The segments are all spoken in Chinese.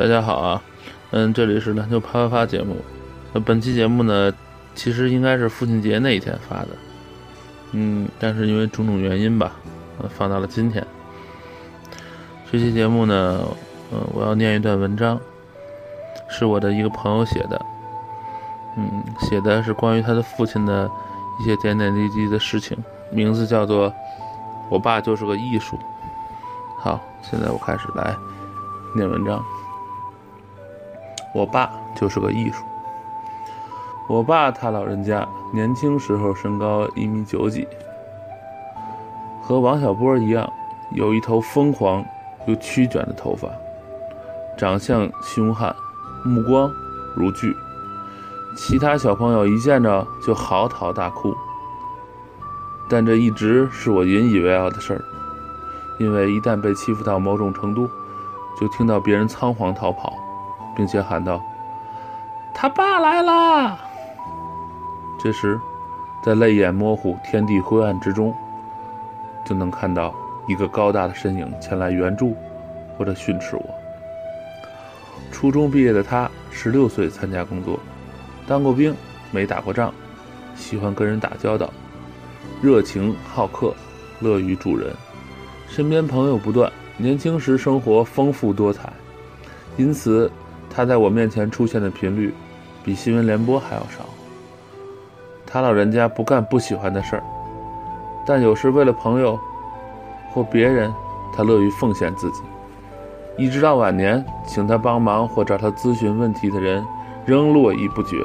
大家好啊，嗯，这里是篮球啪啪啪节目。那本期节目呢，其实应该是父亲节那一天发的，嗯，但是因为种种原因吧，呃，放到了今天。这期节目呢，嗯，我要念一段文章，是我的一个朋友写的，嗯，写的是关于他的父亲的一些点点滴滴的事情，名字叫做《我爸就是个艺术》。好，现在我开始来念文章。我爸就是个艺术。我爸他老人家年轻时候身高一米九几，和王小波一样，有一头疯狂又曲卷的头发，长相凶悍，目光如炬，其他小朋友一见着就嚎啕大哭。但这一直是我引以为傲的事儿，因为一旦被欺负到某种程度，就听到别人仓皇逃跑。并且喊道：“他爸来了！”这时，在泪眼模糊、天地灰暗之中，就能看到一个高大的身影前来援助或者训斥我。初中毕业的他，十六岁参加工作，当过兵，没打过仗，喜欢跟人打交道，热情好客，乐于助人，身边朋友不断。年轻时生活丰富多彩，因此。他在我面前出现的频率，比新闻联播还要少。他老人家不干不喜欢的事儿，但有时为了朋友或别人，他乐于奉献自己。一直到晚年，请他帮忙或找他咨询问题的人仍络绎不绝。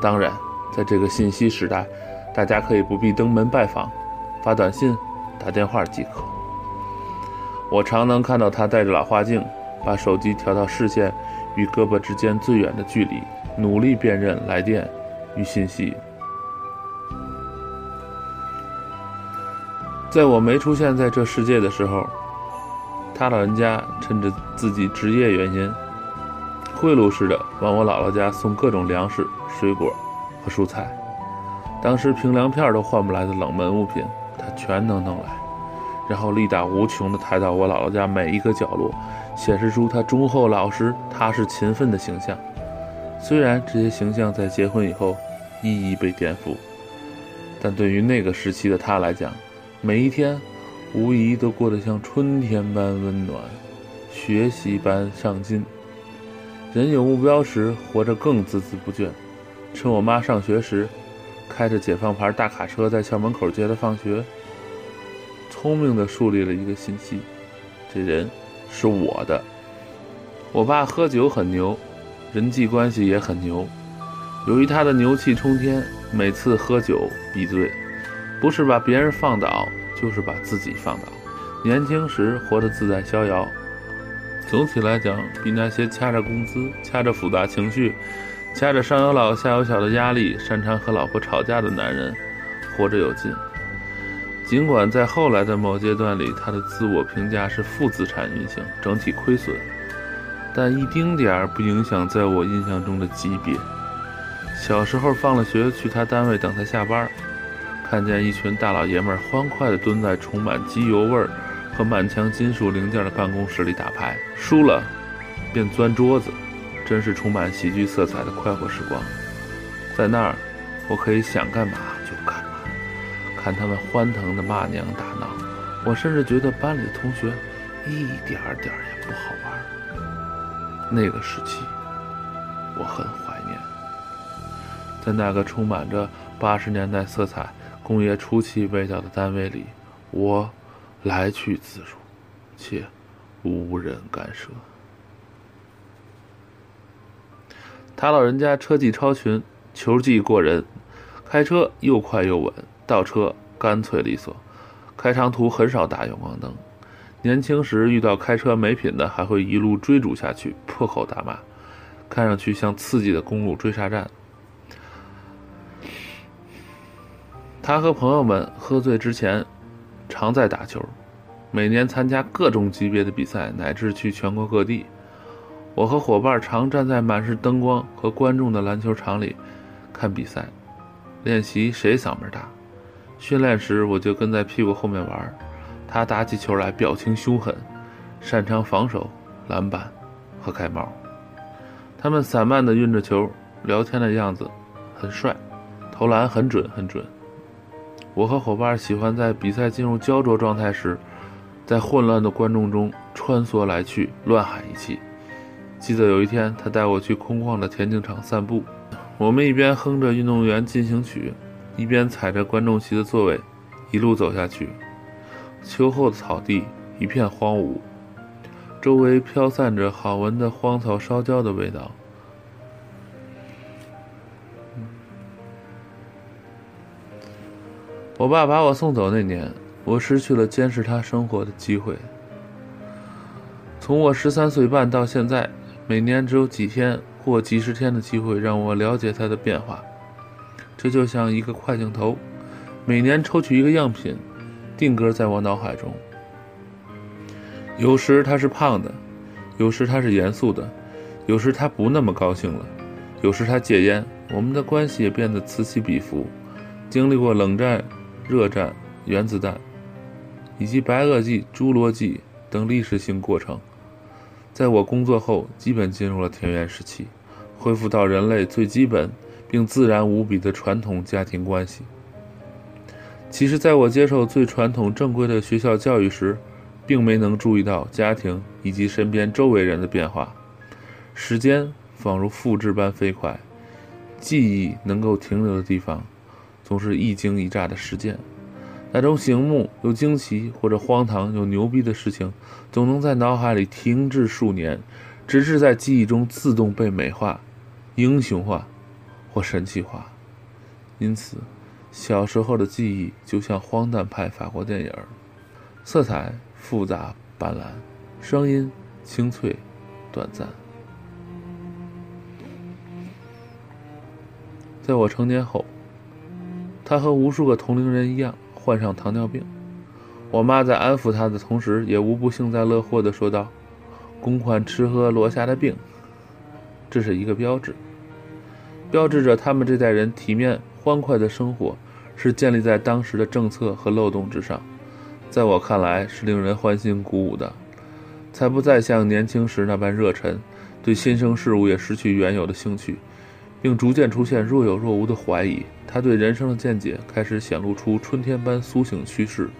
当然，在这个信息时代，大家可以不必登门拜访，发短信、打电话即可。我常能看到他戴着老花镜，把手机调到视线。与胳膊之间最远的距离，努力辨认来电与信息。在我没出现在这世界的时候，他老人家趁着自己职业原因，贿赂似的往我姥姥家送各种粮食、水果和蔬菜。当时凭粮票都换不来的冷门物品，他全能弄来，然后力大无穷地抬到我姥姥家每一个角落。显示出他忠厚老实、踏实勤奋的形象。虽然这些形象在结婚以后一一被颠覆，但对于那个时期的他来讲，每一天无疑都过得像春天般温暖，学习般上进。人有目标时，活着更孜孜不倦。趁我妈上学时，开着解放牌大卡车在校门口接她放学，聪明地树立了一个信息：这人。是我的。我爸喝酒很牛，人际关系也很牛。由于他的牛气冲天，每次喝酒必醉，不是把别人放倒，就是把自己放倒。年轻时活得自在逍遥，总体来讲，比那些掐着工资、掐着复杂情绪、掐着上有老下有小的压力、擅长和老婆吵架的男人，活着有劲。尽管在后来的某阶段里，他的自我评价是负资产运行，整体亏损，但一丁点儿不影响在我印象中的级别。小时候放了学去他单位等他下班，看见一群大老爷们儿欢快地蹲在充满机油味儿和满墙金属零件的办公室里打牌，输了便钻桌子，真是充满喜剧色彩的快活时光。在那儿，我可以想干嘛。看他们欢腾的骂娘打闹，我甚至觉得班里的同学一点儿点儿也不好玩。那个时期，我很怀念，在那个充满着八十年代色彩、工业初期味道的单位里，我来去自如，且无人干涉。他老人家车技超群，球技过人，开车又快又稳。倒车干脆利索，开长途很少打远光灯。年轻时遇到开车没品的，还会一路追逐下去，破口大骂，看上去像刺激的公路追杀战。他和朋友们喝醉之前，常在打球，每年参加各种级别的比赛，乃至去全国各地。我和伙伴常站在满是灯光和观众的篮球场里看比赛，练习谁嗓门大。训练时，我就跟在屁股后面玩。他打起球来表情凶狠，擅长防守、篮板、和盖帽。他们散漫地运着球，聊天的样子很帅，投篮很准很准。我和伙伴喜欢在比赛进入焦灼状态时，在混乱的观众中穿梭来去，乱喊一气。记得有一天，他带我去空旷的田径场散步，我们一边哼着运动员进行曲，一边踩着观众席的座位，一路走下去。秋后的草地一片荒芜。周围飘散着好闻的荒草烧焦的味道。我爸把我送走那年，我失去了监视他生活的机会。从我十三岁半到现在，每年只有几天或几十天的机会让我了解他的变化。这就像一个快镜头，每年抽取一个样品，定格在我脑海中。有时他是胖的，有时他是严肃的，有时他不那么高兴了，有时他戒烟。我们的关系也变得此起彼伏，经历过冷战、热战、原子弹，以及白垩纪、侏罗纪等历史性过程。在我工作后，基本进入了田园时期，恢复到人类最基本并自然无比的传统家庭关系。其实，在我接受最传统正规的学校教育时，并没能注意到家庭以及身边周围人的变化，时间仿如复制般飞快，记忆能够停留的地方，总是一惊一乍的事件。那种醒目又惊奇，或者荒唐又牛逼的事情，总能在脑海里停滞数年，直至在记忆中自动被美化、英雄化或神奇化。因此，小时候的记忆就像荒诞派法国电影，色彩。复杂斑斓，声音清脆，短暂。在我成年后，他和无数个同龄人一样患上糖尿病。我妈在安抚他的同时，也无不幸灾乐祸地说道：“公款吃喝落下的病。”这是一个标志，标志着他们这代人体面欢快的生活是建立在当时的政策和漏洞之上。在我看来是令人欢欣鼓舞的，才不再像年轻时那般热忱，对新生事物也失去原有的兴趣，并逐渐出现若有若无的怀疑。他对人生的见解开始显露出春天般苏醒趋势。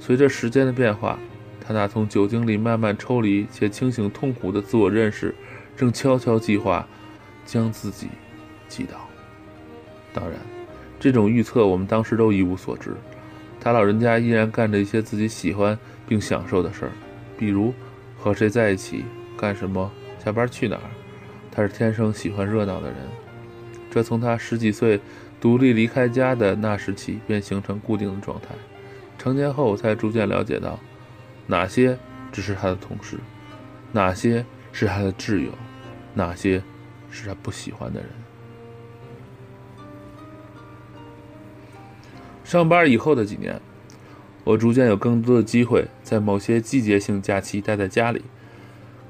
随着时间的变化，他那从酒精里慢慢抽离且清醒痛苦的自我认识，正悄悄计划将自己祈祷。当然，这种预测我们当时都一无所知。他老人家依然干着一些自己喜欢并享受的事儿，比如和谁在一起、干什么、下班去哪儿。他是天生喜欢热闹的人，这从他十几岁独立离开家的那时起便形成固定的状态。成年后才逐渐了解到，哪些只是他的同事，哪些是他的挚友，哪些是他不喜欢的人。上班以后的几年，我逐渐有更多的机会在某些季节性假期待在家里，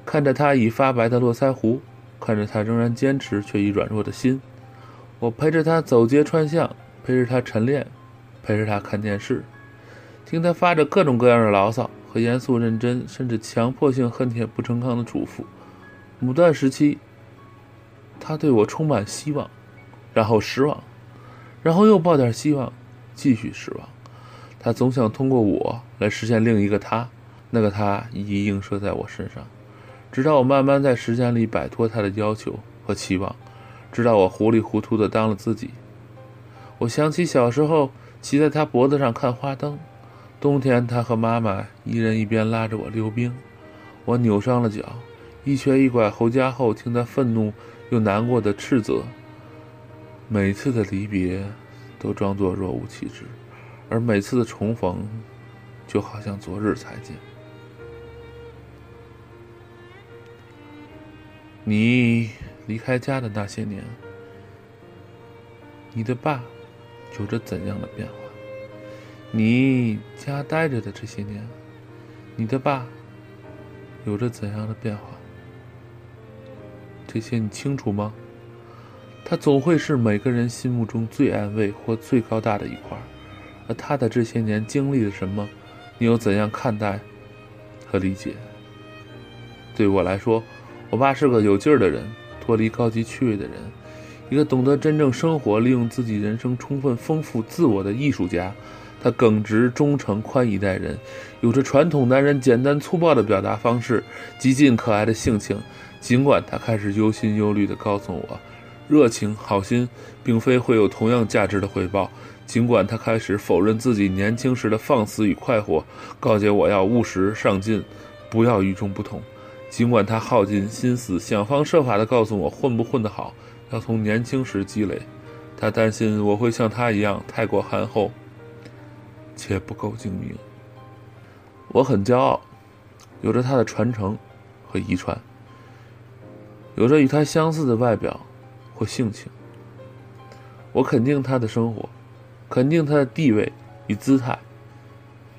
看着他已发白的络腮胡，看着他仍然坚持却已软弱的心。我陪着他走街串巷，陪着他晨练，陪着他看电视，听他发着各种各样的牢骚和严肃认真甚至强迫性恨铁不成钢的嘱咐。某段时期，他对我充满希望，然后失望，然后又抱点希望。继续失望，他总想通过我来实现另一个他，那个他已映射在我身上，直到我慢慢在时间里摆脱他的要求和期望，直到我糊里糊涂的当了自己。我想起小时候骑在他脖子上看花灯，冬天他和妈妈一人一边拉着我溜冰，我扭伤了脚，一瘸一拐回家后听他愤怒又难过的斥责。每次的离别。都装作若无其事，而每次的重逢，就好像昨日才见。你离开家的那些年，你的爸有着怎样的变化？你家待着的这些年，你的爸有着怎样的变化？这些你清楚吗？他总会是每个人心目中最安慰或最高大的一块，而他的这些年经历了什么，你又怎样看待和理解？对我来说，我爸是个有劲儿的人，脱离高级趣味的人，一个懂得真正生活、利用自己人生、充分丰富自我的艺术家。他耿直、忠诚、宽以待人，有着传统男人简单粗暴的表达方式，极尽可爱的性情。尽管他开始忧心忧虑地告诉我，热情、好心并非会有同样价值的回报。尽管他开始否认自己年轻时的放肆与快活，告诫我要务实上进，不要与众不同。尽管他耗尽心思，想方设法地告诉我混不混得好，要从年轻时积累。他担心我会像他一样太过憨厚。且不够精明。我很骄傲，有着他的传承和遗传，有着与他相似的外表或性情。我肯定他的生活，肯定他的地位与姿态。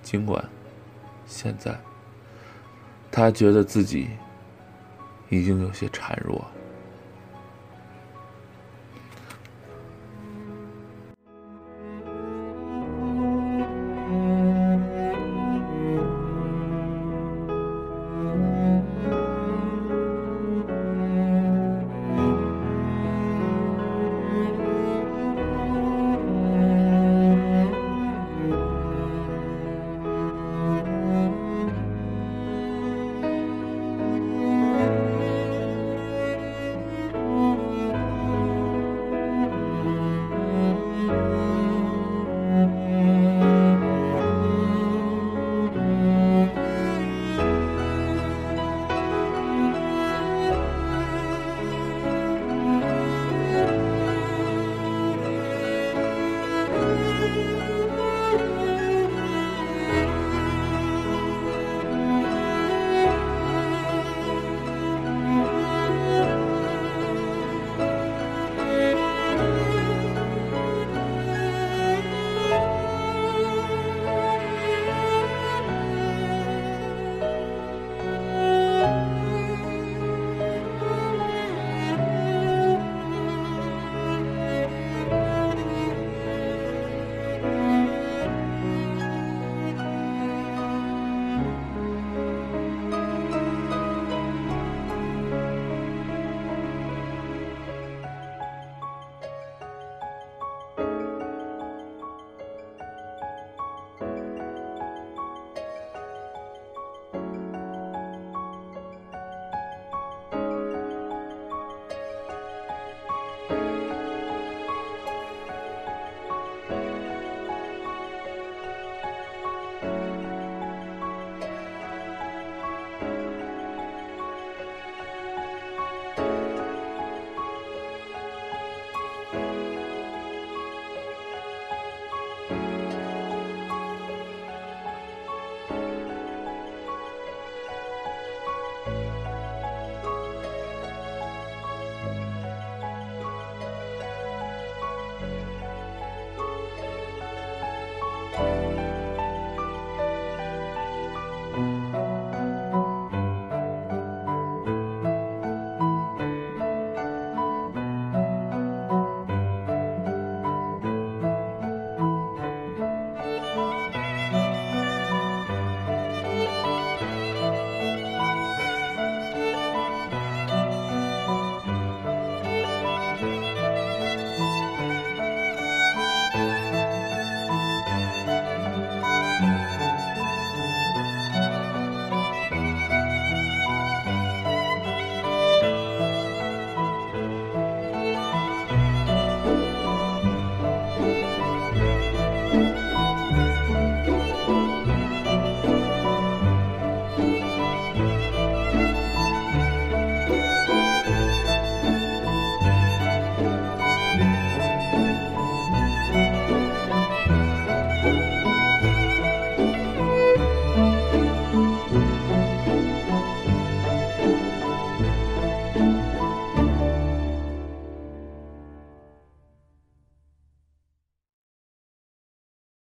尽管现在他觉得自己已经有些孱弱了。